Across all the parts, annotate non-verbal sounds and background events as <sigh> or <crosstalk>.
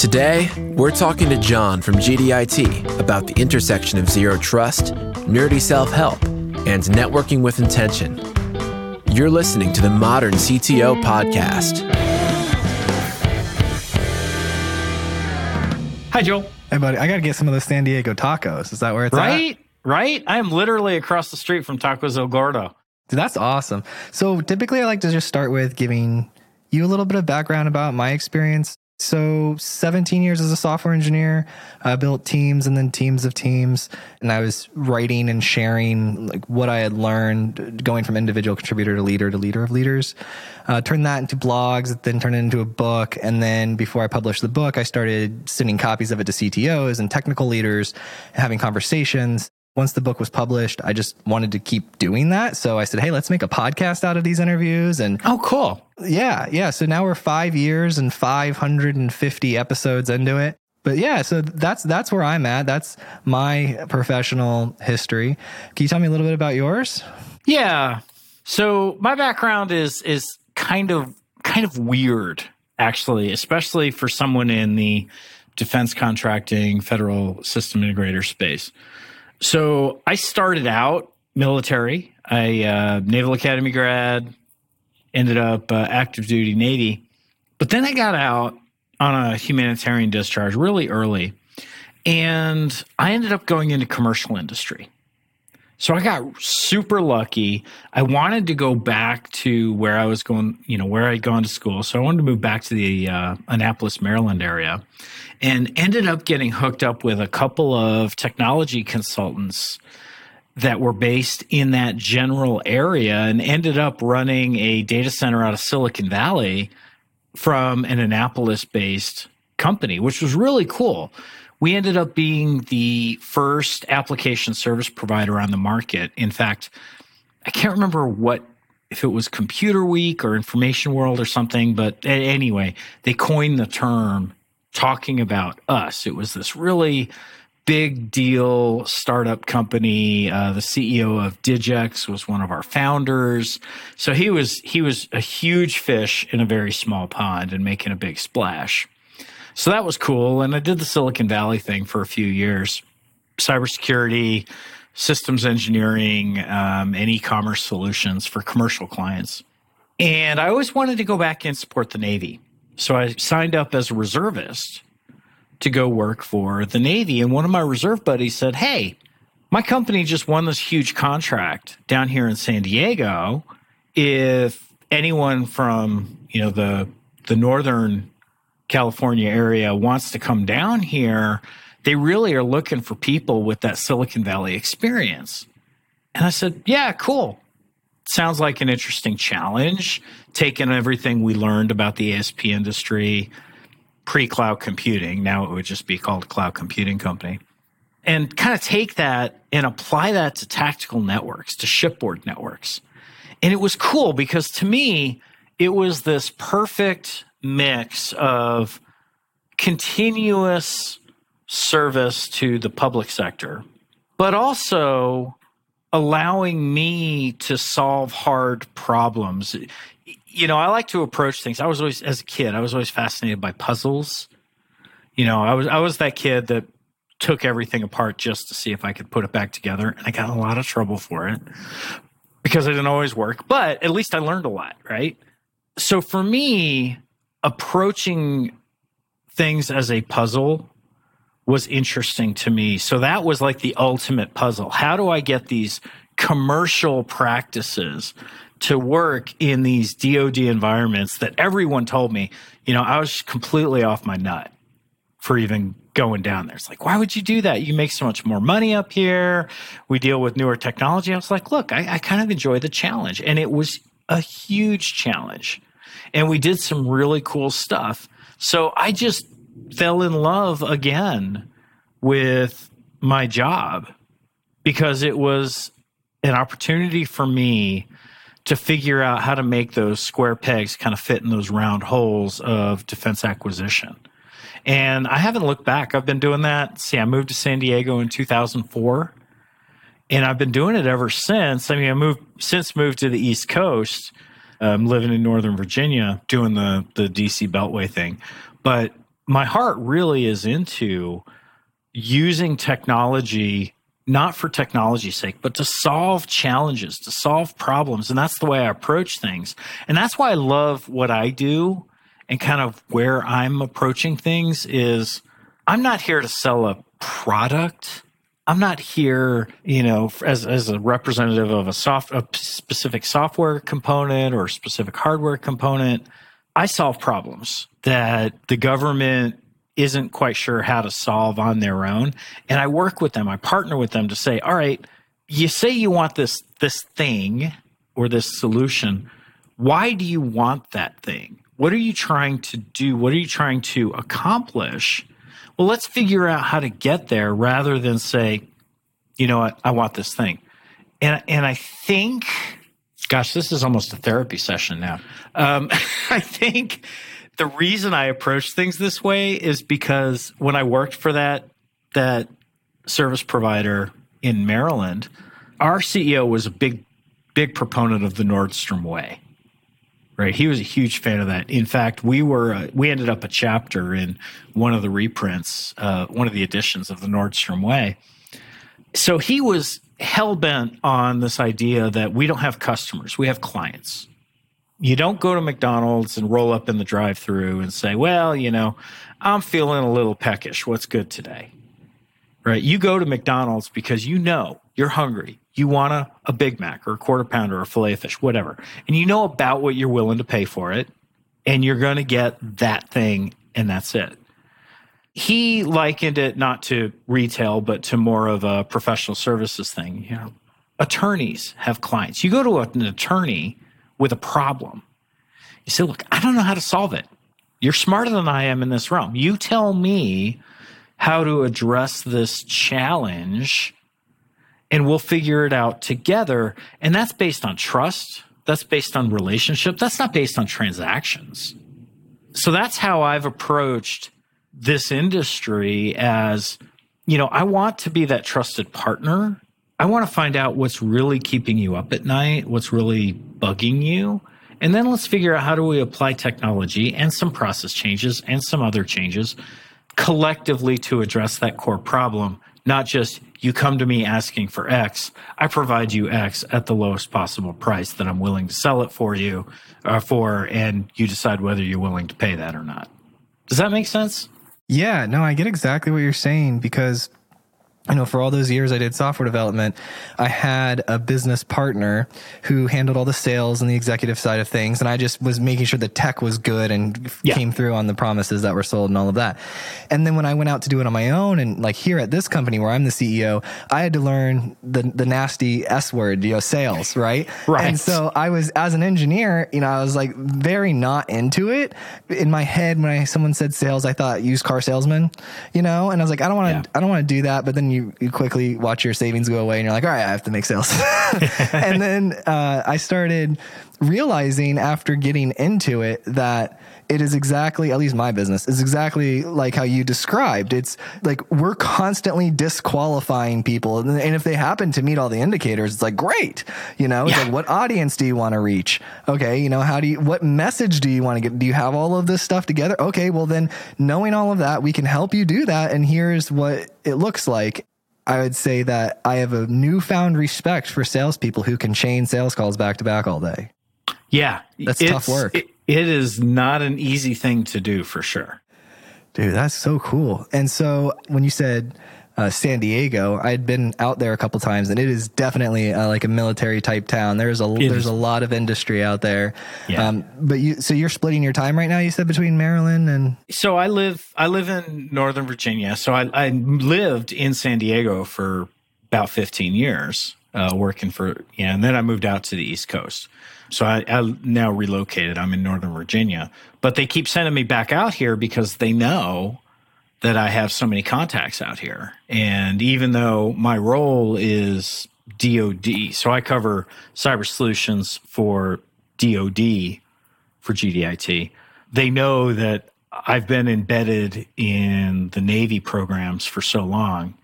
Today, we're talking to John from GDIT about the intersection of zero trust, nerdy self help, and networking with intention. You're listening to the Modern CTO Podcast. Hi, Joel. Hey, buddy, I got to get some of those San Diego tacos. Is that where it's right? at? Right? I am literally across the street from Tacos El Gordo. Dude, that's awesome. So typically, I like to just start with giving you a little bit of background about my experience. So 17 years as a software engineer, I built teams and then teams of teams, and I was writing and sharing like what I had learned, going from individual contributor to leader to leader of leaders. Uh, turned that into blogs, then turned it into a book, and then before I published the book, I started sending copies of it to CTOs and technical leaders, having conversations once the book was published, I just wanted to keep doing that. So I said, hey, let's make a podcast out of these interviews. And oh, cool. Yeah. Yeah. So now we're five years and 550 episodes into it. But yeah, so that's that's where I'm at. That's my professional history. Can you tell me a little bit about yours? Yeah. So my background is is kind of kind of weird, actually, especially for someone in the defense contracting, federal system integrator space. So I started out military. I uh, Naval Academy grad, ended up uh, active duty Navy, but then I got out on a humanitarian discharge really early, and I ended up going into commercial industry. So I got super lucky. I wanted to go back to where I was going, you know, where I'd gone to school. So I wanted to move back to the uh, Annapolis, Maryland area and ended up getting hooked up with a couple of technology consultants that were based in that general area and ended up running a data center out of Silicon Valley from an Annapolis based company, which was really cool we ended up being the first application service provider on the market. In fact, I can't remember what if it was Computer Week or Information World or something, but anyway, they coined the term talking about us. It was this really big deal startup company. Uh, the CEO of Digex was one of our founders, so he was he was a huge fish in a very small pond and making a big splash. So that was cool. And I did the Silicon Valley thing for a few years cybersecurity, systems engineering, um, and e commerce solutions for commercial clients. And I always wanted to go back and support the Navy. So I signed up as a reservist to go work for the Navy. And one of my reserve buddies said, Hey, my company just won this huge contract down here in San Diego. If anyone from, you know, the the northern California area wants to come down here, they really are looking for people with that Silicon Valley experience. And I said, Yeah, cool. Sounds like an interesting challenge, taking everything we learned about the ASP industry pre cloud computing. Now it would just be called cloud computing company. And kind of take that and apply that to tactical networks, to shipboard networks. And it was cool because to me, it was this perfect mix of continuous service to the public sector, but also allowing me to solve hard problems. You know, I like to approach things. I was always, as a kid, I was always fascinated by puzzles. You know, I was I was that kid that took everything apart just to see if I could put it back together, and I got a lot of trouble for it because it didn't always work. But at least I learned a lot, right? So for me, approaching things as a puzzle was interesting to me. So that was like the ultimate puzzle. How do I get these commercial practices to work in these DoD environments that everyone told me, you know, I was completely off my nut for even going down there. It's like, why would you do that? You make so much more money up here. We deal with newer technology. I was like, look, I, I kind of enjoy the challenge. And it was a huge challenge and we did some really cool stuff. So I just fell in love again with my job because it was an opportunity for me to figure out how to make those square pegs kind of fit in those round holes of defense acquisition. And I haven't looked back. I've been doing that. See, I moved to San Diego in 2004 and I've been doing it ever since. I mean, I moved since moved to the East Coast um, living in Northern Virginia doing the the DC Beltway thing. But my heart really is into using technology not for technology's sake, but to solve challenges, to solve problems. And that's the way I approach things. And that's why I love what I do and kind of where I'm approaching things is I'm not here to sell a product. I'm not here, you know, as, as a representative of a soft, a specific software component or specific hardware component. I solve problems that the government isn't quite sure how to solve on their own. And I work with them, I partner with them to say, all right, you say you want this this thing or this solution. Why do you want that thing? What are you trying to do? What are you trying to accomplish? Well, let's figure out how to get there rather than say, you know what, I want this thing. And and I think, gosh, this is almost a therapy session now. Um, <laughs> I think the reason I approach things this way is because when I worked for that that service provider in Maryland, our CEO was a big big proponent of the Nordstrom way. Right, he was a huge fan of that. In fact, we were uh, we ended up a chapter in one of the reprints, uh, one of the editions of the Nordstrom Way. So he was hell bent on this idea that we don't have customers, we have clients you don't go to McDonald's and roll up in the drive through and say, well, you know, I'm feeling a little peckish. What's good today? Right. You go to McDonald's because you know you're hungry. You want a, a Big Mac or a quarter pounder or a filet of fish, whatever. And you know about what you're willing to pay for it. And you're going to get that thing and that's it. He likened it not to retail, but to more of a professional services thing. You know, attorneys have clients. You go to an attorney with a problem. You say, look, I don't know how to solve it. You're smarter than I am in this realm. You tell me how to address this challenge and we'll figure it out together. And that's based on trust. That's based on relationship. That's not based on transactions. So that's how I've approached this industry as, you know, I want to be that trusted partner I want to find out what's really keeping you up at night, what's really bugging you. And then let's figure out how do we apply technology and some process changes and some other changes collectively to address that core problem, not just you come to me asking for X, I provide you X at the lowest possible price that I'm willing to sell it for you uh, for, and you decide whether you're willing to pay that or not. Does that make sense? Yeah, no, I get exactly what you're saying because you know, for all those years I did software development, I had a business partner who handled all the sales and the executive side of things. And I just was making sure the tech was good and yeah. came through on the promises that were sold and all of that. And then when I went out to do it on my own and like here at this company where I'm the CEO, I had to learn the, the nasty S word, you know, sales, right? right. And so I was, as an engineer, you know, I was like very not into it. In my head, when I, someone said sales, I thought used car salesman, you know, and I was like, I don't want to, yeah. I don't want to do that. But then you, you, you quickly watch your savings go away and you're like, all right, I have to make sales. <laughs> and then uh, I started realizing after getting into it that it is exactly, at least my business, is exactly like how you described. It's like we're constantly disqualifying people. And if they happen to meet all the indicators, it's like, great. You know, it's yeah. like, what audience do you want to reach? Okay. You know, how do you, what message do you want to get? Do you have all of this stuff together? Okay. Well, then knowing all of that, we can help you do that. And here's what it looks like. I would say that I have a newfound respect for salespeople who can chain sales calls back to back all day. Yeah, that's tough work. It, it is not an easy thing to do for sure. Dude, that's so cool. And so when you said uh, San Diego. I'd been out there a couple times, and it is definitely uh, like a military type town. There's a it there's is. a lot of industry out there. Yeah. Um, but you so you're splitting your time right now. You said between Maryland and so I live I live in Northern Virginia. So I, I lived in San Diego for about 15 years, uh, working for yeah, and then I moved out to the East Coast. So I, I now relocated. I'm in Northern Virginia, but they keep sending me back out here because they know that I have so many contacts out here. And even though my role is DoD, so I cover cyber solutions for DoD for GDIT, they know that I've been embedded in the Navy programs for so long.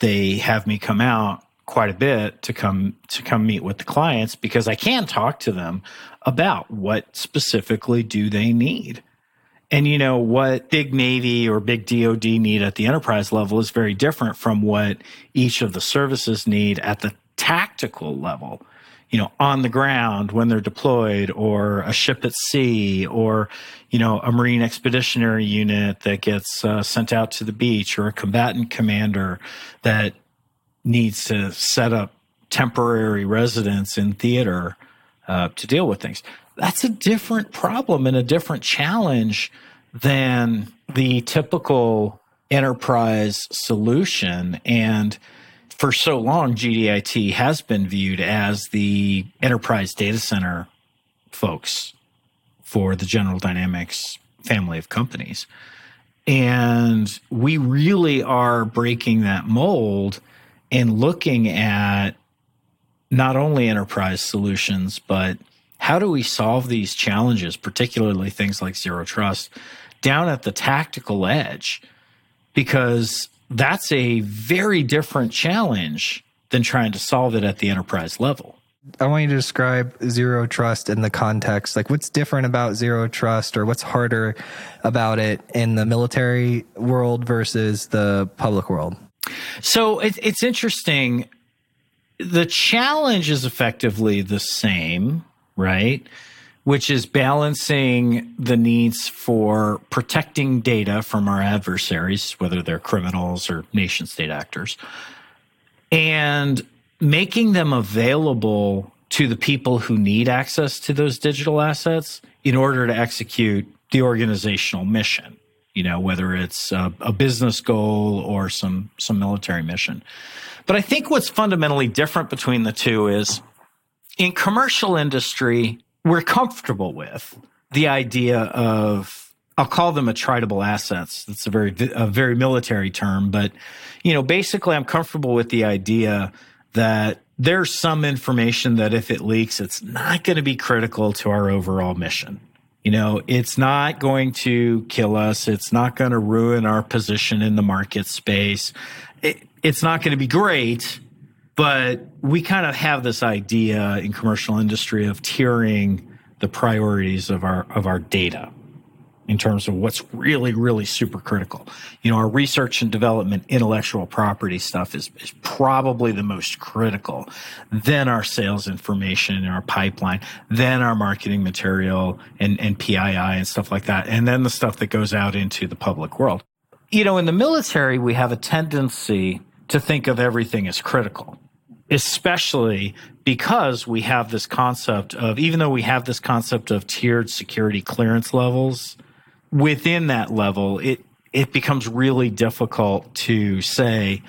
They have me come out quite a bit to come to come meet with the clients because I can talk to them about what specifically do they need And you know what big Navy or big DoD need at the enterprise level is very different from what each of the services need at the tactical level. You know, on the ground when they're deployed, or a ship at sea, or you know, a Marine Expeditionary Unit that gets uh, sent out to the beach, or a combatant commander that needs to set up temporary residence in theater uh, to deal with things. That's a different problem and a different challenge than the typical enterprise solution. And for so long, GDIT has been viewed as the enterprise data center folks for the General Dynamics family of companies. And we really are breaking that mold and looking at not only enterprise solutions, but how do we solve these challenges, particularly things like zero trust, down at the tactical edge? Because that's a very different challenge than trying to solve it at the enterprise level. I want you to describe zero trust in the context. Like, what's different about zero trust, or what's harder about it in the military world versus the public world? So it, it's interesting the challenge is effectively the same, right? Which is balancing the needs for protecting data from our adversaries, whether they're criminals or nation state actors, and making them available to the people who need access to those digital assets in order to execute the organizational mission you know whether it's a, a, business goal or some some military mission but i think what's fundamentally different between the two is in commercial industry we're comfortable with the idea of i'll call them attritable assets that's a very a very military term but you know basically i'm comfortable with the idea that there's some information that if it leaks it's not going to be critical to our overall mission you know, it's not going to kill us. It's not going to ruin our position in the market space. It, it's not going to be great, but we kind of have this idea in commercial industry of tiering the priorities of our of our data in terms of what's really, really super critical. You know, our research and development intellectual property stuff is, is probably the most critical. Then our sales information and our pipeline, then our marketing material and, and PII and stuff like that. And then the stuff that goes out into the public world. You know, in the military, we have a tendency to think of everything as critical especially because we have this concept of even though we have this concept of tiered security clearance levels within that level, it it becomes really difficult to say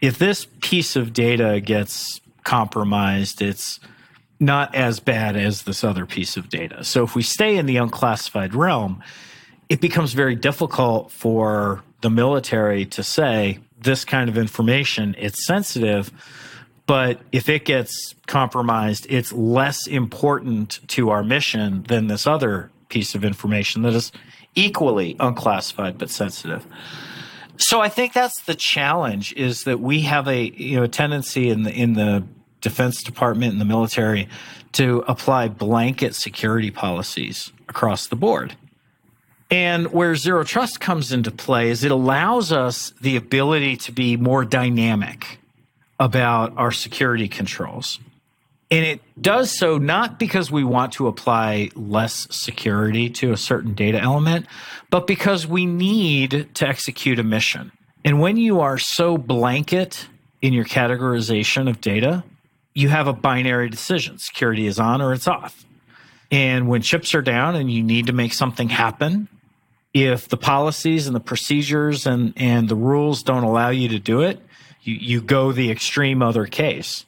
if this piece of data gets compromised, it's not as bad as this other piece of data. So if we stay in the unclassified realm, it becomes very difficult for the military to say this kind of information, it's sensitive, but if it gets compromised, it's less important to our mission than this other piece of information that is equally unclassified but sensitive. So I think that's the challenge is that we have a you know a tendency in the in the defense department and the military to apply blanket security policies across the board. And where zero trust comes into play is it allows us the ability to be more dynamic about our security controls. And it does so not because we want to apply less security to a certain data element, but because we need to execute a mission. And when you are so blanket in your categorization of data, you have a binary decision security is on or it's off. And when chips are down and you need to make something happen, if the policies and the procedures and, and the rules don't allow you to do it, you, you go the extreme other case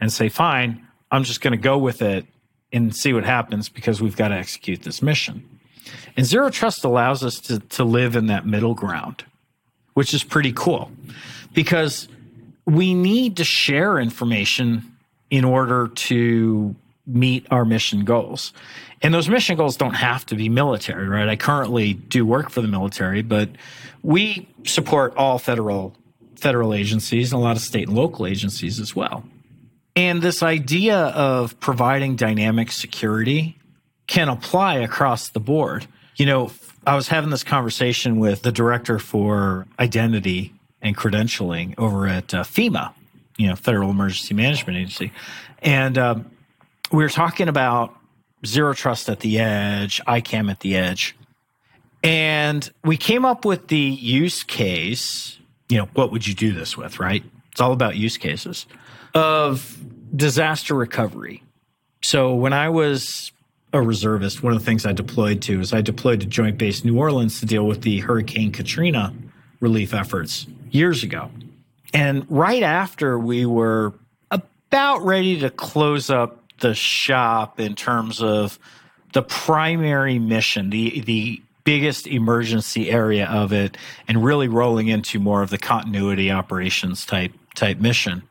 and say, fine, I'm just going to go with it and see what happens because we've got to execute this mission. And zero trust allows us to, to live in that middle ground, which is pretty cool because we need to share information in order to meet our mission goals. And those mission goals don't have to be military, right? I currently do work for the military, but we support all federal federal agencies and a lot of state and local agencies as well. And this idea of providing dynamic security can apply across the board. You know, I was having this conversation with the director for identity and credentialing over at uh, FEMA, you know, Federal Emergency Management Agency. And um, we were talking about zero trust at the edge, ICAM at the edge. And we came up with the use case, you know, what would you do this with, right? It's all about use cases of disaster recovery. So when I was a reservist, one of the things I deployed to is I deployed to Joint Base New Orleans to deal with the Hurricane Katrina relief efforts years ago. And right after we were about ready to close up the shop in terms of the primary mission, the the biggest emergency area of it, and really rolling into more of the continuity operations type type mission.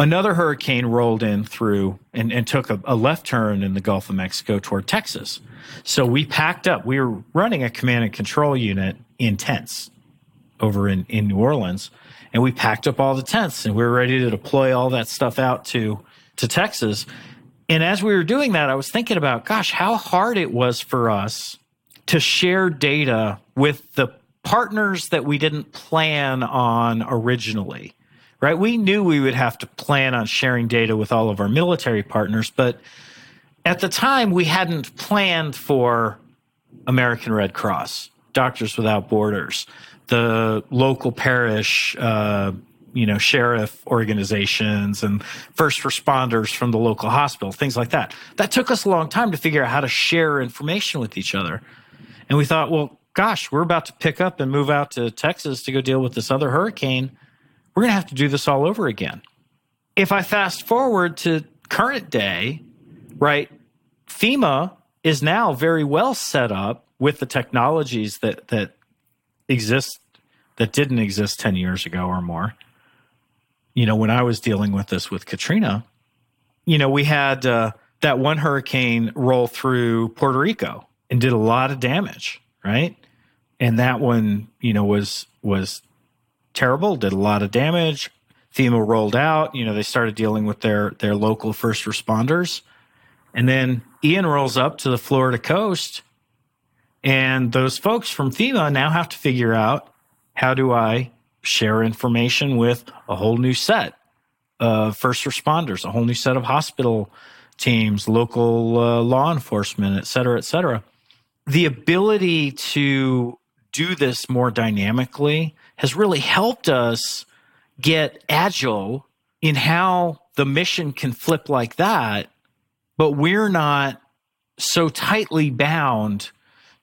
Another hurricane rolled in through and, and took a, a left turn in the Gulf of Mexico toward Texas. So we packed up. We were running a command and control unit in tents over in, in New Orleans. And we packed up all the tents and we were ready to deploy all that stuff out to, to Texas. And as we were doing that, I was thinking about, gosh, how hard it was for us to share data with the partners that we didn't plan on originally, right? We knew we would have to plan on sharing data with all of our military partners, but at the time, we hadn't planned for American Red Cross, Doctors Without Borders, the local parish uh, you know, sheriff organizations and first responders from the local hospital, things like that. That took us a long time to figure out how to share information with each other. And we thought, well, gosh, we're about to pick up and move out to Texas to go deal with this other hurricane. We're going to have to do this all over again. If I fast forward to current day, right, FEMA is now very well set up with the technologies that that exist that didn't exist 10 years ago or more you know, when I was dealing with this with Katrina, you know, we had uh, that one hurricane roll through Puerto Rico and did a lot of damage, right? And that one, you know, was was terrible, did a lot of damage. FEMA rolled out, you know, they started dealing with their their local first responders. And then Ian rolls up to the Florida coast and those folks from FEMA now have to figure out how do I share information with a whole new set of first responders, a whole new set of hospital teams, local uh, law enforcement, et cetera, et cetera. The ability to do this more dynamically has really helped us get agile in how the mission can flip like that, but we're not so tightly bound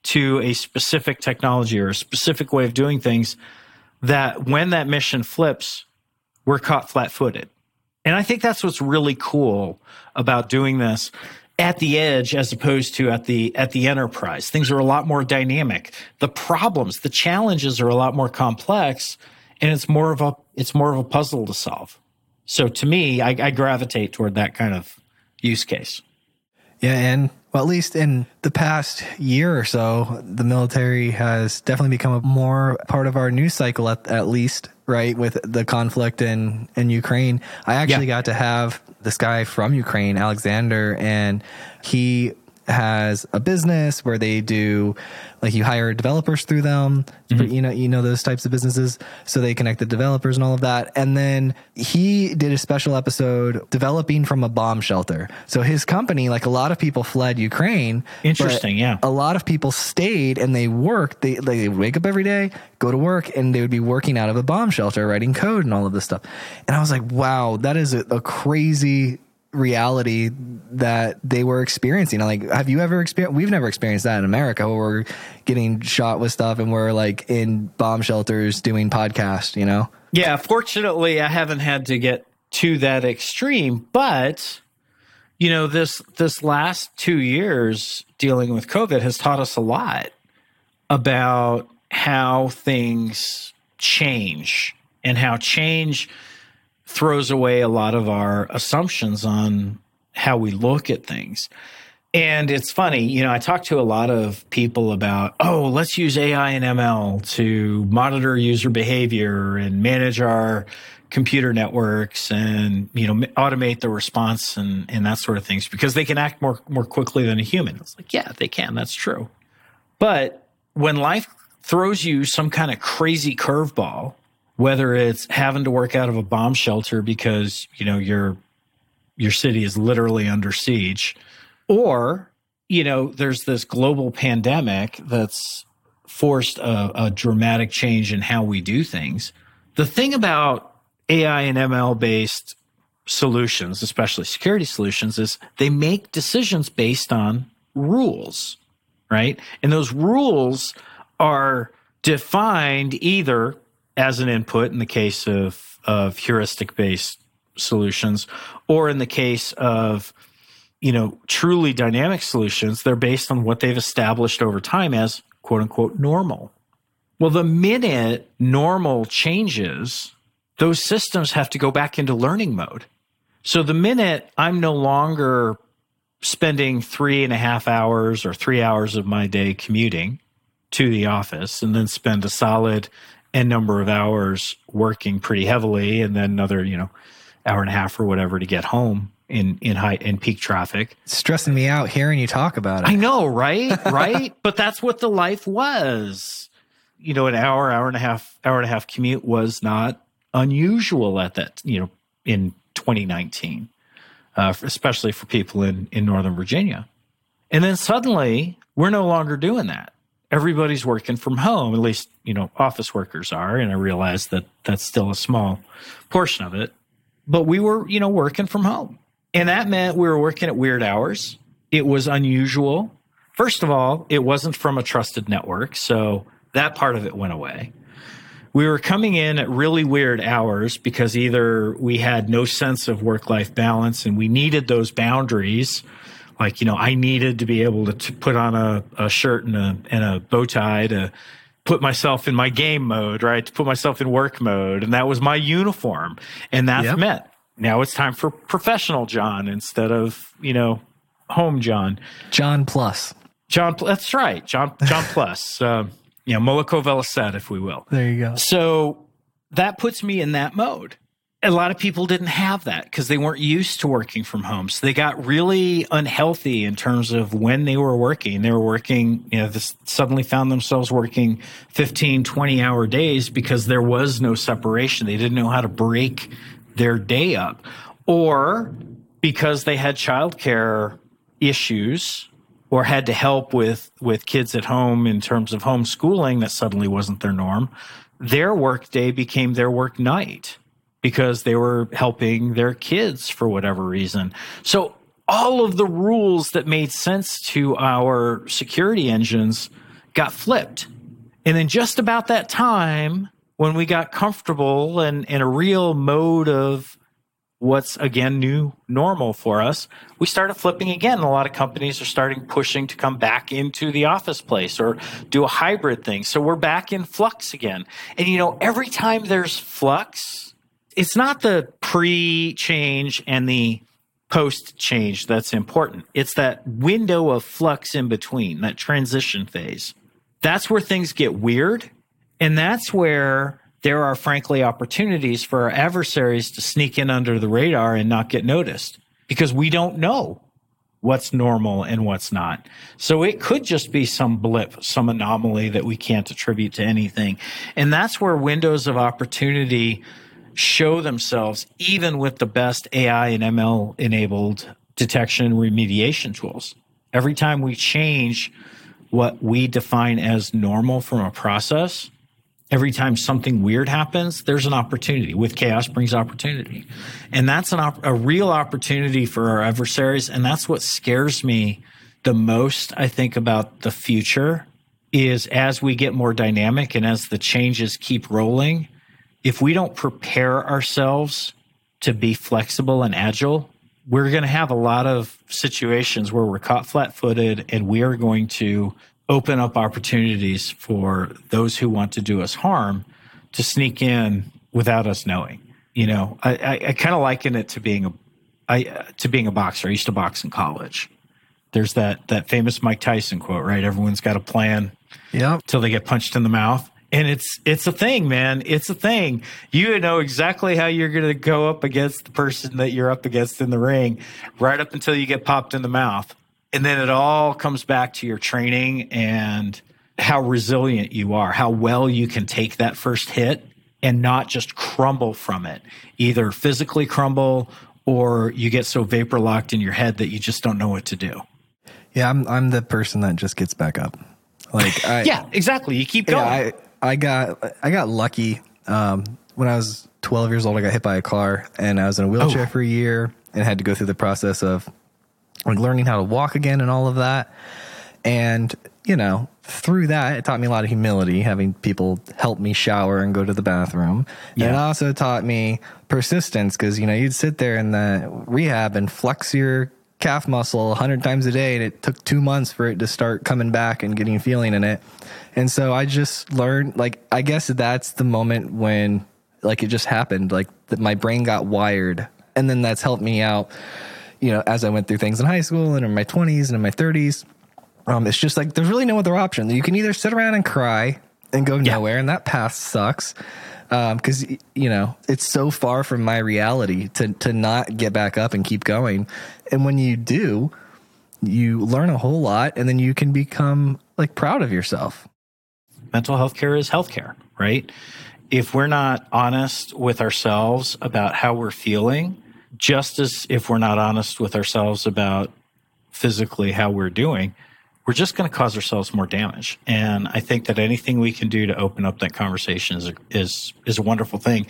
to a specific technology or a specific way of doing things that when that mission flips, we're caught flat footed. And I think that's what's really cool about doing this at the edge as opposed to at the at the enterprise. Things are a lot more dynamic. The problems, the challenges are a lot more complex, and it's more of a it's more of a puzzle to solve. So to me, I, I gravitate toward that kind of use case. Yeah, and well, at least in the past year or so, the military has definitely become a more part of our news cycle, at, at least, right? With the conflict in, in Ukraine. I actually yeah. got to have this guy from Ukraine, Alexander, and he has a business where they do like you hire developers through them mm-hmm. you know you know those types of businesses. So they connect the developers and all of that. And then he did a special episode developing from a bomb shelter. So his company like a lot of people fled ukraine interesting yeah. a lot of people stayed and they worked. They, they wake up every day go to work and they would be working out of a bomb shelter writing code and all of this stuff. And i was like wow that is a, a crazy reality that they were experiencing. Like, have you ever experienced? We've never experienced that in America where we're getting shot with stuff and we're like in bomb shelters doing podcasts, you know? Yeah. Fortunately, I haven't had to get to that extreme, but you know, this, this last two years dealing with COVID has taught us a lot about how things change and how change throws away a lot of our assumptions on how we look at things. And it's funny, you know, I talk to a lot of people about, oh, let's use AI and ML to monitor user behavior and manage our computer networks and, you know, automate the response and, and that sort of things because they can act more, more quickly than a human. It's like, yeah, they can. That's true. But when life throws you some kind of crazy curveball, whether it's having to work out of a bomb shelter because, you know, your your city is literally under siege, or, you know, there's this global pandemic that's forced a, a dramatic change in how we do things. The thing about AI and ML based solutions, especially security solutions, is they make decisions based on rules, right? And those rules are defined either as an input in the case of, of heuristic based solutions, or in the case of you know truly dynamic solutions, they're based on what they've established over time as quote unquote normal. Well, the minute normal changes, those systems have to go back into learning mode. So the minute I'm no longer spending three and a half hours or three hours of my day commuting to the office and then spend a solid n number of hours working pretty heavily and then another, you know, hour and a half or whatever to get home in in high in peak traffic. It's stressing me out hearing you talk about it. I know, right? <laughs> right? but that's what the life was. You know, an hour, hour and a half, hour and a half commute was not unusual at that, you know, in 2019, uh, especially for people in, in Northern Virginia. And then suddenly we're no longer doing that. Everybody's working from home, at least, you know, office workers are. And I realize that that's still a small portion of it. But we were, you know, working from home. And that meant we were working at weird hours. It was unusual. First of all, it wasn't from a trusted network. So that part of it went away we were coming in at really weird hours because either we had no sense of work life balance and we needed those boundaries. Like, you know, I needed to be able to put on a, a shirt and a, and a bow tie to put myself in my game mode, right? To put myself in work mode. And that was my uniform. And that's yep. meant now it's time for professional John instead of, you know, home John. John Plus. John, that's right. John, John <laughs> Plus. Um, you know, Moloko Vellocet, if we will. There you go. So that puts me in that mode. A lot of people didn't have that because they weren't used to working from home. So they got really unhealthy in terms of when they were working. They were working, you know, this suddenly found themselves working 15, 20 hour days because there was no separation. They didn't know how to break their day up. Or because they had childcare issues or had to help with with kids at home in terms of homeschooling that suddenly wasn't their norm their work day became their work night because they were helping their kids for whatever reason so all of the rules that made sense to our security engines got flipped and then just about that time when we got comfortable and in a real mode of what's again new normal for us, we started flipping again. A lot of companies are starting pushing to come back into the office place or do a hybrid thing. So we're back in flux again. And you know, every time there's flux, it's not the pre change and the post change that's important. It's that window of flux in between, that transition phase. That's where things get weird. And that's where there are frankly opportunities for our adversaries to sneak in under the radar and not get noticed because we don't know what's normal and what's not. So it could just be some blip, some anomaly that we can't attribute to anything. And that's where windows of opportunity show themselves even with the best AI and ML enabled detection remediation tools. Every time we change what we define as normal from a process, every time something weird happens, there's an opportunity. With chaos brings opportunity. And that's an op- a real opportunity for our adversaries. And that's what scares me the most, I think, about the future is as we get more dynamic and as the changes keep rolling, if we don't prepare ourselves to be flexible and agile, we're going to have a lot of situations where we're caught flat footed and we are going to open up opportunities for those who want to do us harm to sneak in without us knowing. You know, I, I, I kind of liken it to being a I, to being a boxer. I used to box in college. There's that that famous Mike Tyson quote, right? Everyone's got a plan. Yeah. Till they get punched in the mouth. And it's it's a thing, man. It's a thing. You know exactly how you're going to go up against the person that you're up against in the ring, right up until you get popped in the mouth and then it all comes back to your training and how resilient you are, how well you can take that first hit and not just crumble from it, either physically crumble or you get so vapor locked in your head that you just don't know what to do. Yeah, I'm I'm the person that just gets back up. Like I, yeah, exactly. You keep going. Yeah, I I got I got lucky um, when I was 12 years old. I got hit by a car and I was in a wheelchair oh. for a year and had to go through the process of like learning how to walk again and all of that. And you know, through that, it taught me a lot of humility, having people help me shower and go to the bathroom. Yeah. And it also taught me persistence because, you know, you'd sit there in the rehab and flex your calf muscle 100 times a day and it took two months for it to start coming back and getting feeling in it and so i just learned like i guess that's the moment when like it just happened like that my brain got wired and then that's helped me out you know as i went through things in high school and in my 20s and in my 30s um, it's just like there's really no other option you can either sit around and cry and go yeah. nowhere and that path sucks because um, you know it's so far from my reality to to not get back up and keep going. And when you do, you learn a whole lot, and then you can become like proud of yourself. Mental health care is healthcare, right? If we're not honest with ourselves about how we're feeling, just as if we're not honest with ourselves about physically how we're doing, we're just going to cause ourselves more damage. And I think that anything we can do to open up that conversation is is is a wonderful thing.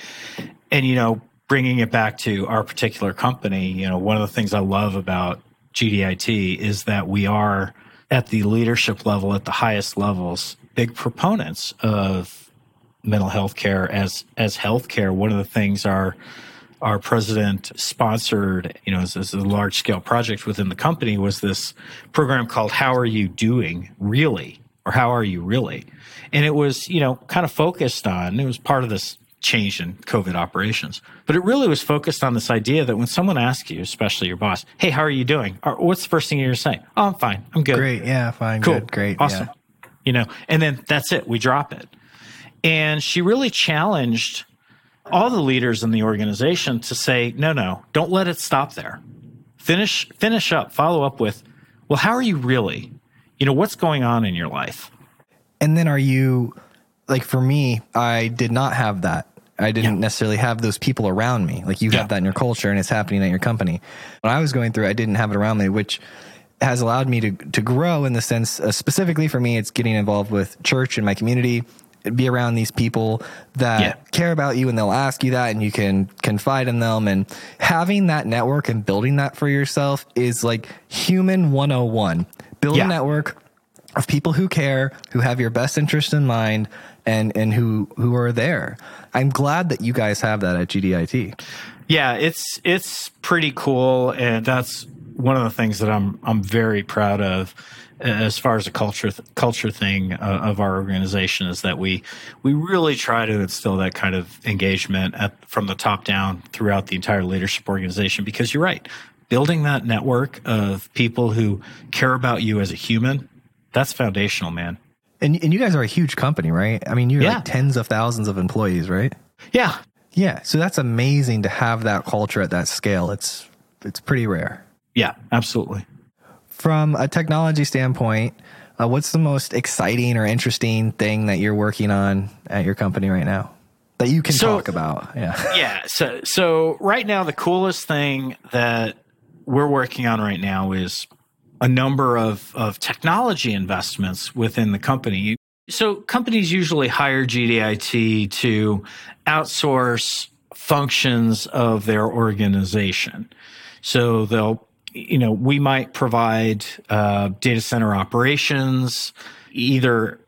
And you know, bringing it back to our particular company, you know, one of the things I love about GDIT is that we are at the leadership level, at the highest levels, big proponents of mental health care as as healthcare. One of the things our our president sponsored, you know, as, as a large scale project within the company was this program called How Are You Doing Really? Or How Are You Really? And it was, you know, kind of focused on, it was part of this change in COVID operations, but it really was focused on this idea that when someone asks you, especially your boss, hey, how are you doing? Or what's the first thing you're saying? Oh, I'm fine. I'm good. Great. Yeah, fine. Cool. Good. Great. Awesome. Yeah. You know, and then that's it. We drop it. And she really challenged all the leaders in the organization to say, no, no, don't let it stop there. Finish, finish up, follow up with, well, how are you really? You know, what's going on in your life? And then are you, like for me, I did not have that. I didn't yeah. necessarily have those people around me. Like you yeah. have that in your culture and it's happening at your company. When I was going through, I didn't have it around me, which has allowed me to to grow in the sense uh, specifically for me it's getting involved with church and my community. Be around these people that yeah. care about you and they'll ask you that and you can confide in them. And having that network and building that for yourself is like human 101 build yeah. a network of people who care who have your best interest in mind and and who who are there. I'm glad that you guys have that at gdit yeah it's it's pretty cool and that's one of the things that i'm i'm very proud of as far as a culture culture thing uh, of our organization is that we we really try to instill that kind of engagement at, from the top down throughout the entire leadership organization because you're right. Building that network of people who care about you as a human that's foundational man. And, and you guys are a huge company right? I mean you're yeah. like tens of thousands of employees right? Yeah. Yeah. So that's amazing to have that culture at that scale. It's it's pretty rare yeah absolutely from a technology standpoint, uh, what's the most exciting or interesting thing that you're working on at your company right now that you can so, talk about? <laughs> Yeah. Yeah. So, so right now, the coolest thing that we're working on right now is a number of, of technology investments within the company. So companies usually hire GDIT to outsource functions of their organization. So they'll you know, we might provide uh, data center operations, either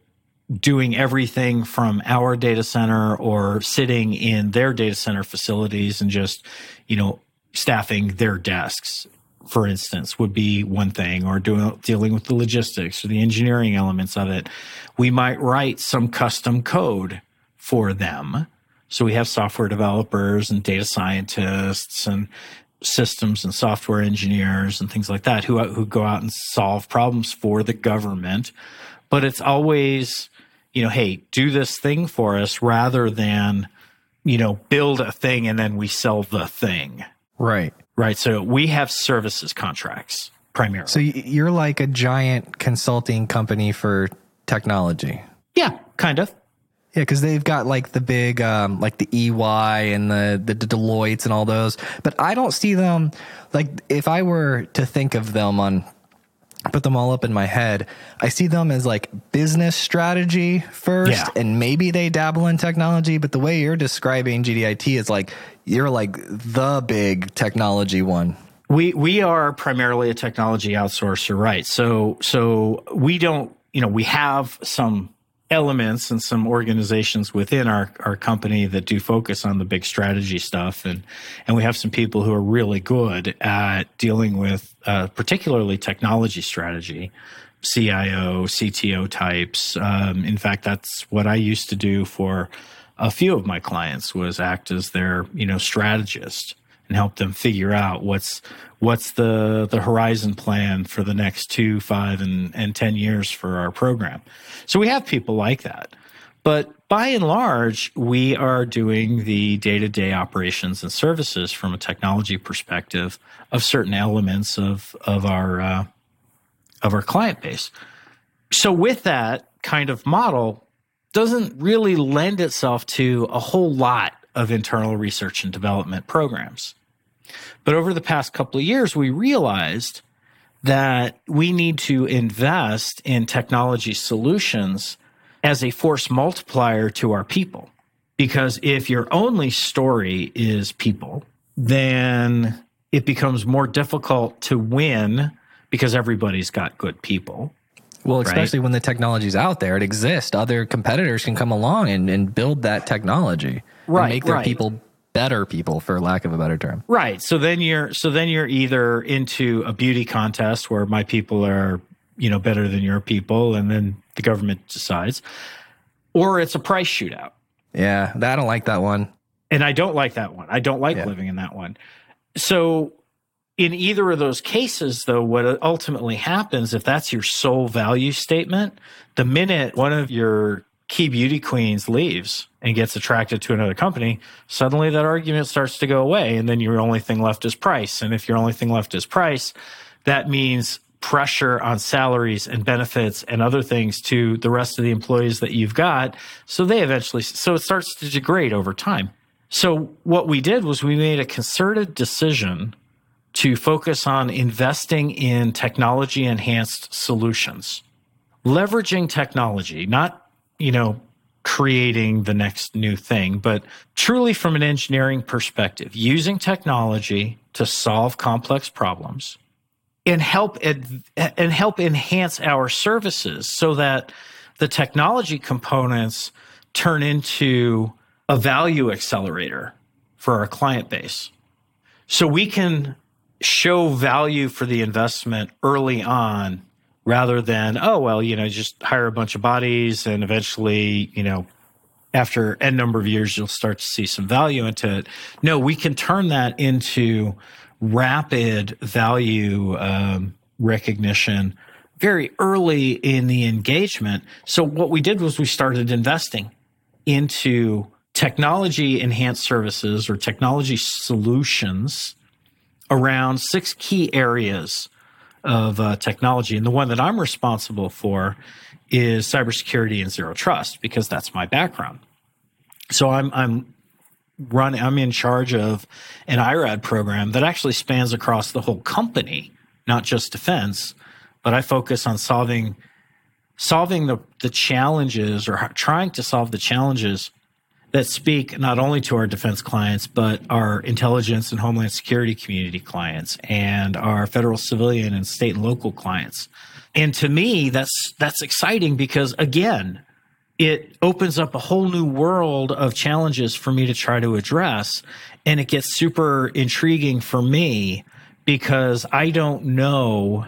doing everything from our data center or sitting in their data center facilities and just, you know, staffing their desks, for instance, would be one thing, or doing dealing with the logistics or the engineering elements of it. We might write some custom code for them. So we have software developers and data scientists and systems and software engineers and things like that who who go out and solve problems for the government. But it's always you know hey do this thing for us rather than you know build a thing and then we sell the thing. Right. Right? So we have services contracts primarily. So you're like a giant consulting company for technology. Yeah, kind of. Yeah, because they've got like the big, um, like the EY and the, the Deloittes and all those. But I don't see them like if I were to think of them on, put them all up in my head, I see them as like business strategy first, Yeah. and maybe they dabble in technology. But the way you're describing GDIT is like you're like the big technology one. We we are primarily a technology outsourcer, right? So so we don't, you know, we have some elements and some organizations within our, our company that do focus on the big strategy stuff. And and we have some people who are really good at dealing with uh, particularly technology strategy cio cto types. Um, in fact that's what i used to do for a few of my clients was act as their you know strategist and help them figure out what's what's the the horizon plan for the next two, five, and and ten years for our program. So we have people like that, but by and large, we are doing the day to day operations and services from a technology perspective of certain elements of of our uh, of our client base. So with that kind of model, doesn't really lend itself to a whole lot of internal research and development programs. But over the past couple of years, we realized that we need to invest in technology solutions as a force multiplier to our people. Because if your only story is people, then it becomes more difficult to win because everybody's got good people. Well, especially when the technology's out there, it exists. Other competitors can come along and, and build that technology Right, and make their right. people better people, for lack of a better term. Right. So then you're so then you're either into a beauty contest where my people are, you know, better than your people and then the government decides or it's a price shootout. Yeah, I don't like that one. And I don't like that one. I don't like Yeah. living in that one. So in either of those cases though what ultimately happens if that's your sole value statement, the minute one of your key beauty queens leaves and gets attracted to another company, suddenly that argument starts to go away. And then your only thing left is price. And if your only thing left is price, that means pressure on salaries and benefits and other things to the rest of the employees that you've got. So they eventually, so it starts to degrade over time. So what we did was we made a concerted decision to focus on investing in technology enhanced solutions leveraging technology, not, you know, creating the next new thing, but truly from an engineering perspective, using technology to solve complex problems and help and help enhance our services so that the technology components turn into a value accelerator for our client base. So we can show value for the investment early on rather than, oh, well, you know, just hire a bunch of bodies and eventually, you know, after n number of years, you'll start to see some value into it. No, we can turn that into rapid value um, recognition very early in the engagement. So what we did was we started investing into technology enhanced services or technology solutions around six key areas of uh, technology. And the one that I'm responsible for is cybersecurity and zero trust because that's my background. So I'm I'm run I'm in charge of an IRAD program that actually spans across the whole company, not just defense, but I focus on solving solving the the challenges or trying to solve the challenges that speak not only to our defense clients, but our intelligence and homeland security community clients and our federal civilian and state and local clients. And to me, that's that's exciting because again, it opens up a whole new world of challenges for me to try to address. And it gets super intriguing for me because I don't know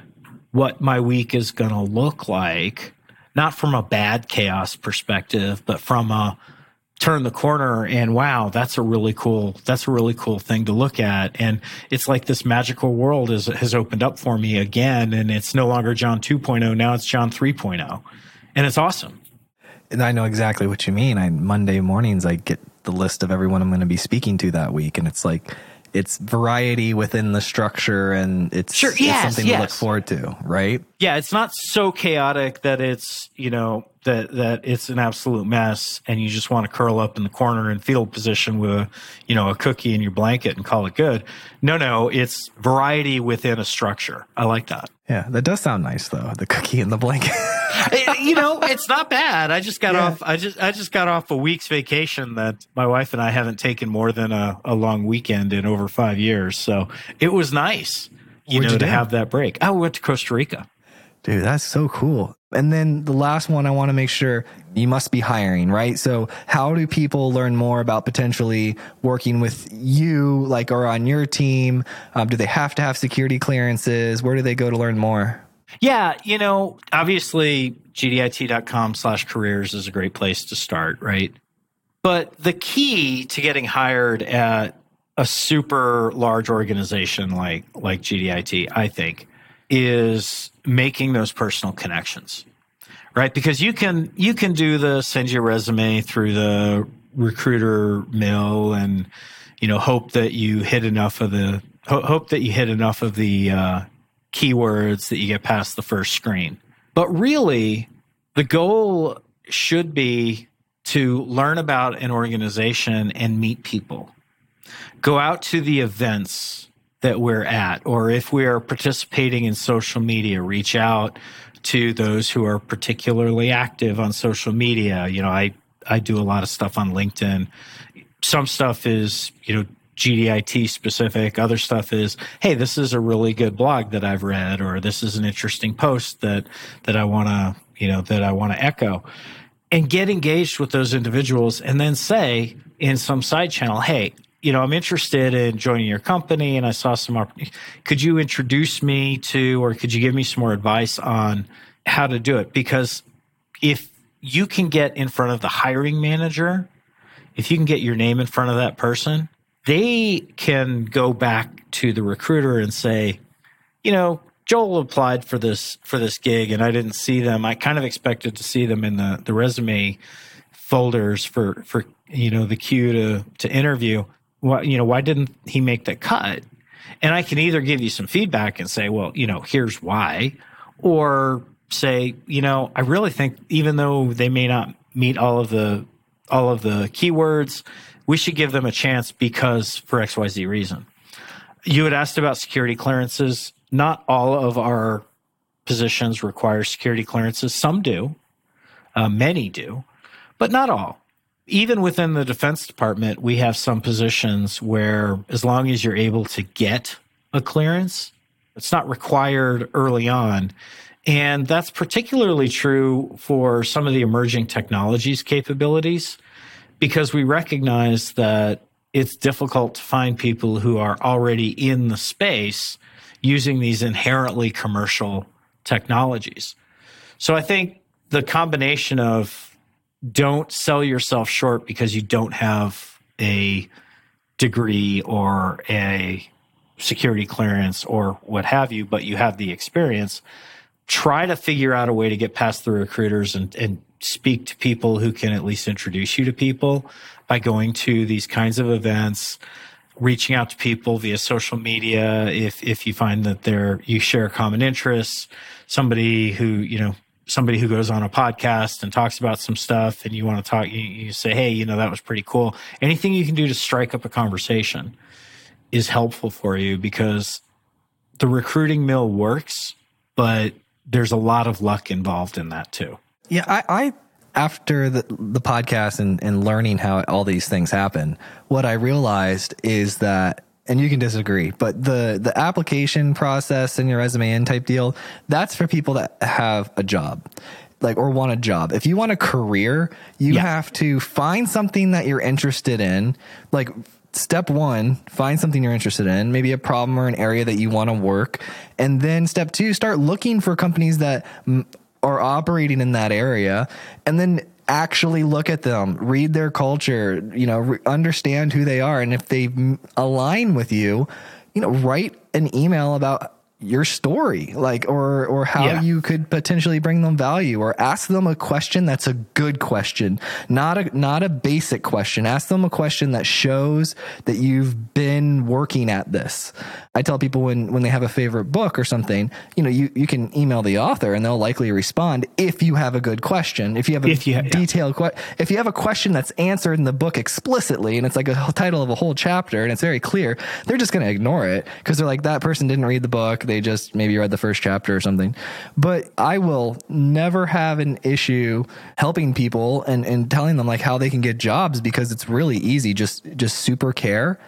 what my week is going to look like, not from a bad chaos perspective, but from a turn the corner and wow that's a really cool that's a really cool thing to look at and it's like this magical world is has opened up for me again and it's no longer john 2.0 now it's john 3.0 and it's awesome And I know exactly what you mean. I Monday mornings I get the list of everyone I'm going to be speaking to that week, and it's like it's variety within the structure, and it's, Sure, it's yes, something to look forward to, right? Yeah, it's not so chaotic that it's, you know, that that it's an absolute mess and you just want to curl up in the corner in fetal position with a, you know, a cookie in your blanket and call it good. No, no, it's variety within a structure. I like that. Yeah, that does sound nice though. The cookie in the blanket. <laughs> you know, it's not bad. I just got yeah. off I just I just got off a week's vacation that my wife and I haven't taken more than a, a long weekend in over 5 years. So, it was nice. You Where'd know, you to have that break. Oh, I went to Costa Rica. Dude, that's so cool. And then the last one, I want to make sure you must be hiring, right? So, how do people learn more about potentially working with you, like, or on your team? Um, do they have to have security clearances? Where do they go to learn more? Yeah, you know, obviously, gdit.com slash careers is a great place to start, right? But the key to getting hired at a super large organization like like GDIT, I think, is making those personal connections right? Because you can you can do the send your resume through the recruiter mill and you know hope that you hit enough of the hope that you hit enough of the uh, keywords that you get past the first screen. But really the goal should be to learn about an organization and meet people. Go out to the events that we're at, or if we are participating in social media, reach out to those who are particularly active on social media. You know, I, I do a lot of stuff on LinkedIn. Some stuff is, you know, GDIT specific. Other stuff is, hey, this is a really good blog that I've read, or this is an interesting post that that I want to, you know, that I want to echo. And get engaged with those individuals and then say in some side channel, hey, you know, I'm interested in joining your company and I saw some Could you introduce me to, or could you give me some more advice on how to do it? Because if you can get in front of the hiring manager, if you can get your name in front of that person, they can go back to the recruiter and say, you know, Joel applied for this for this gig and I didn't see them. I kind of expected to see them in the the resume folders for for you know the queue to to interview why, you know, why didn't he make the cut? And I can either give you some feedback and say, well, you know, here's why, or say, you know, I really think even though they may not meet all of the all of the keywords, we should give them a chance because for XYZ reason. You had asked about security clearances. Not all of our positions require security clearances. Some do, uh, many do, but not all even within the Defense Department, we have some positions where, as long as you're able to get a clearance, it's not required early on. And that's particularly true for some of the emerging technologies capabilities, because we recognize that it's difficult to find people who are already in the space using these inherently commercial technologies. So I think the combination of don't sell yourself short because you don't have a degree or a security clearance or what have you, but you have the experience. Try to figure out a way to get past the recruiters and, and speak to people who can at least introduce you to people by going to these kinds of events, reaching out to people via social media if if you find that they're you share common interests, somebody who, you know, somebody who goes on a podcast and talks about some stuff and you want to talk you, you, say hey you know that was pretty cool. Anything you can do to strike up a conversation is helpful for you because the recruiting mill works but there's a lot of luck involved in that too. Yeah i, I after the, the podcast and, and learning how all these things happen what i realized is that and you can disagree, but the the application process and your resume in type deal, that's for people that have a job. Like or want a job. If you want a career, you yeah. have to find something that you're interested in. Like step one, find something you're interested in, maybe a problem or an area that you want to work. And then step two, start looking for companies that are operating in that area. And then actually look at them, read their culture, you know, re- understand who they are. And if they align with you, you know, write an email about your story like or or how Yeah. you could potentially bring them value or ask them a question that's a good question not a not a basic question ask them a question that shows that you've been working at this i tell people when when they have a favorite book or something you know you you can email the author and they'll likely respond if you have a good question if you have a If you yeah. detailed que- if you have a question that's answered in the book explicitly and it's like a title of a whole chapter and it's very clear they're just going to ignore it because they're like that person didn't read the book they just maybe read the first chapter or something. But i will never have an issue helping people and and telling them like how they can get jobs because it's really easy. Just just super care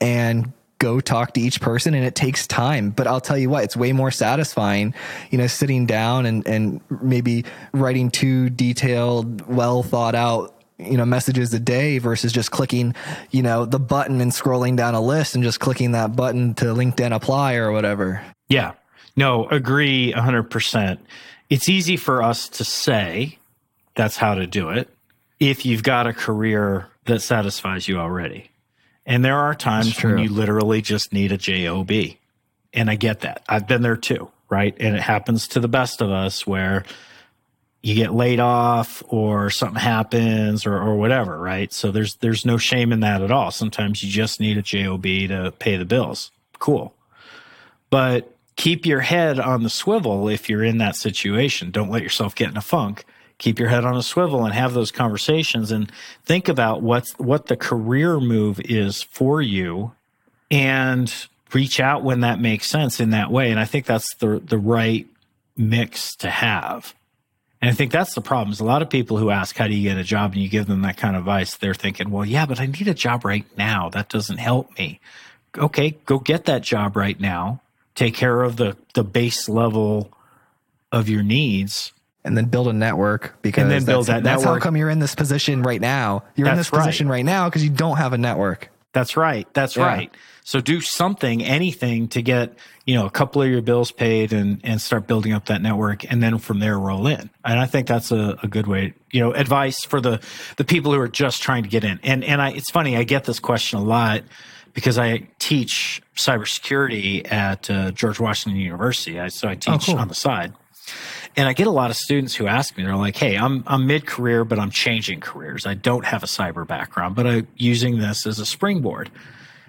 and go talk to each person and it takes time. But i'll tell you what it's way more satisfying you know sitting down and and maybe writing two detailed well thought out you know messages a day versus just clicking you know the button and scrolling down a list and just clicking that button to linkedin apply or whatever Yeah. No, agree 100%. It's easy for us to say that's how to do it if you've got a career that satisfies you already. And there are times when you literally just need a job. And I get that. I've been there too, right? And it happens to the best of us where you get laid off or something happens or, or whatever, right? So there's there's no shame in that at all. Sometimes you just need a job to pay the bills. Cool but keep your head on the swivel if you're in that situation. Don't let yourself get in a funk. Keep your head on a swivel and have those conversations and think about what's what the career move is for you and reach out when that makes sense in that way. And I think that's the the right mix to have. And I think that's the problem. Is a lot of people who ask, "How do you get a job?" and you give them that kind of advice, they're thinking, "Well, yeah, but I need a job right now. That doesn't help me." Okay, go get that job right now. Take care of the the base level of your needs. and then build a network because And then build that's, that that's how come you're in this position right now you're in That's this position right, now because you don't have a network That's right. That's Yeah. right. So do something, anything to get, you know, a couple of your bills paid and and start building up that network and then from there roll in. And I think that's a, a good way, you know, advice for the the people who are just trying to get in. And and I it's funny, I get this question a lot because I teach cybersecurity at uh, George Washington University. I, so I teach cool. on the side. And I get a lot of students who ask me, they're like, "Hey, I'm I'm mid career, but I'm changing careers. I don't have a cyber background, but I'm using this as a springboard.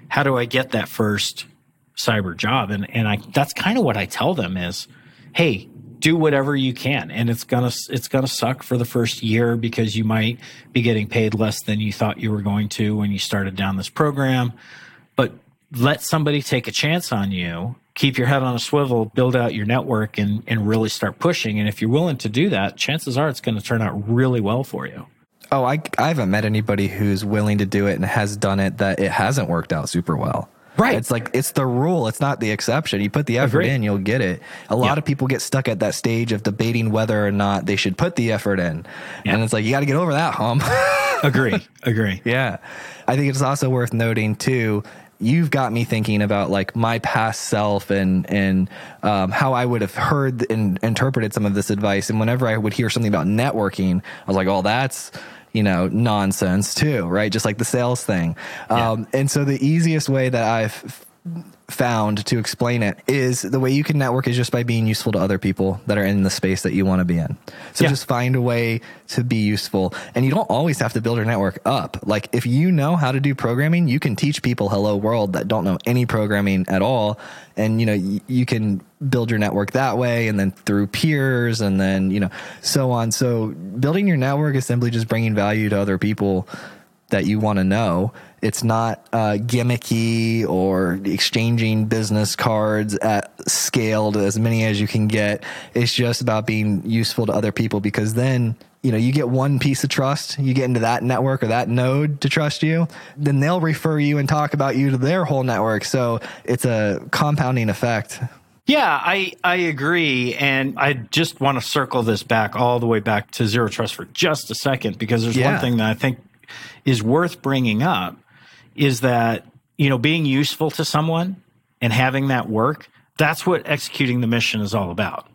How do I get that first cyber job?" And and I that's kind of what I tell them is, "Hey, do whatever you can, and it's gonna it's gonna suck for the first year because you might be getting paid less than you thought you were going to when you started down this program, but let somebody take a chance on you." Keep your head on a swivel, build out your network, and, and really start pushing. And if you're willing to do that, chances are it's going to turn out really well for you. Oh I, I haven't met anybody who's willing to do it and has done it that it hasn't worked out super well Right. it's like it's the rule it's not the exception you put the effort in you'll get it a lot Yeah. of people get stuck at that stage of debating whether or not they should put the effort in Yeah. and it's like you got to get over that hump <laughs> Agree. Agree. Yeah. I think it's also worth noting too. You've got me thinking about like my past self and and um, how I would have heard and interpreted some of this advice. And whenever I would hear something about networking, I was like, "Oh, that's you know nonsense too, right?" Just like the sales thing. Um, and so the easiest way that I've found to explain it is the way you can network is just by being useful to other people that are in the space that you want to be in. So Yeah. just find a way to be useful. And you don't always have to build your network up. Like if you know how to do programming, you can teach people hello world that don't know any programming at all. And you know, y- you can build your network that way and then through peers and then, you know, so on. So building your network is simply just bringing value to other people that you want to know. It's not uh, gimmicky or exchanging business cards at scale to as many as you can get. It's just about being useful to other people because then you know you get one piece of trust you get into that network or that node to trust you then they'll refer you and talk about you to their whole network so it's a compounding effect Yeah, I, I agree. And I just want to circle this back all the way back to zero trust for just a second, because there's Yeah. one thing that I think is worth bringing up is that, you know, being useful to someone and having that work, that's what executing the mission is all about.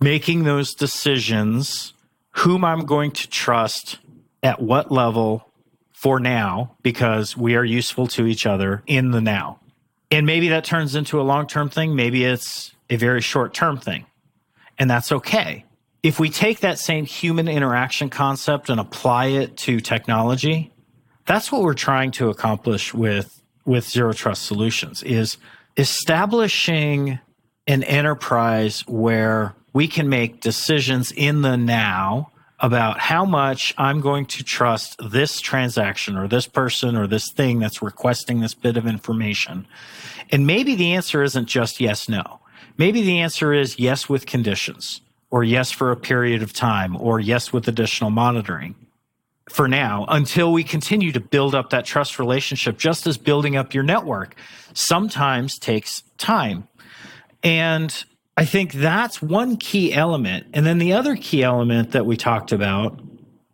Making those decisions, whom I'm going to trust at what level for now, because we are useful to each other in the now. And maybe that turns into a long term thing. Maybe it's a very short term thing. And that's okay. If we take that same human interaction concept and apply it to technology, that's what we're trying to accomplish with, with zero trust solutions is establishing an enterprise where we can make decisions in the now about how much I'm going to trust this transaction or this person or this thing that's requesting this bit of information. And maybe the answer isn't just yes, no. Maybe the answer is yes with conditions or yes for a period of time or yes with additional monitoring for now until we continue to build up that trust relationship, just as building up your network sometimes takes time. And I think that's one key element. And then the other key element that we talked about,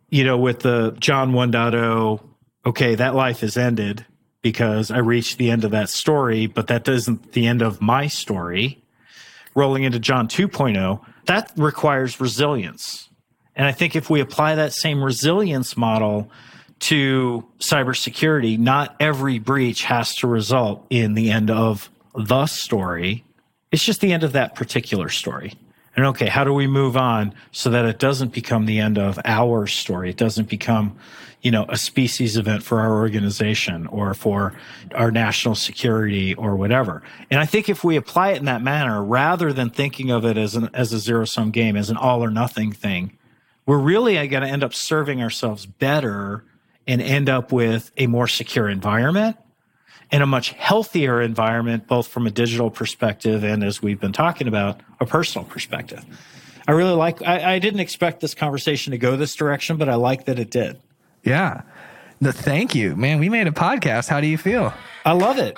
you know, with the John 1.0, okay, that life is ended because I reached the end of that story, but that isn't the end of my story. Rolling into John 2.0, that requires resilience. And I think if we apply that same resilience model to cybersecurity, not every breach has to result in the end of the story it's just the end of that particular story. And okay, how do we move on so that it doesn't become the end of our story? It doesn't become, you know, a species event for our organization or for our national security or whatever. And I think if we apply it in that manner, rather than thinking of it as an as a zero sum game, as an all or nothing thing, we're really going to end up serving ourselves better and end up with a more secure environment and a much healthier environment, both from a digital perspective and as we've been talking about, a personal perspective. I really like, I, I didn't expect this conversation to go this direction, but I like that it did. Yeah. No, thank you, man. We made a podcast. How do you feel? I love it.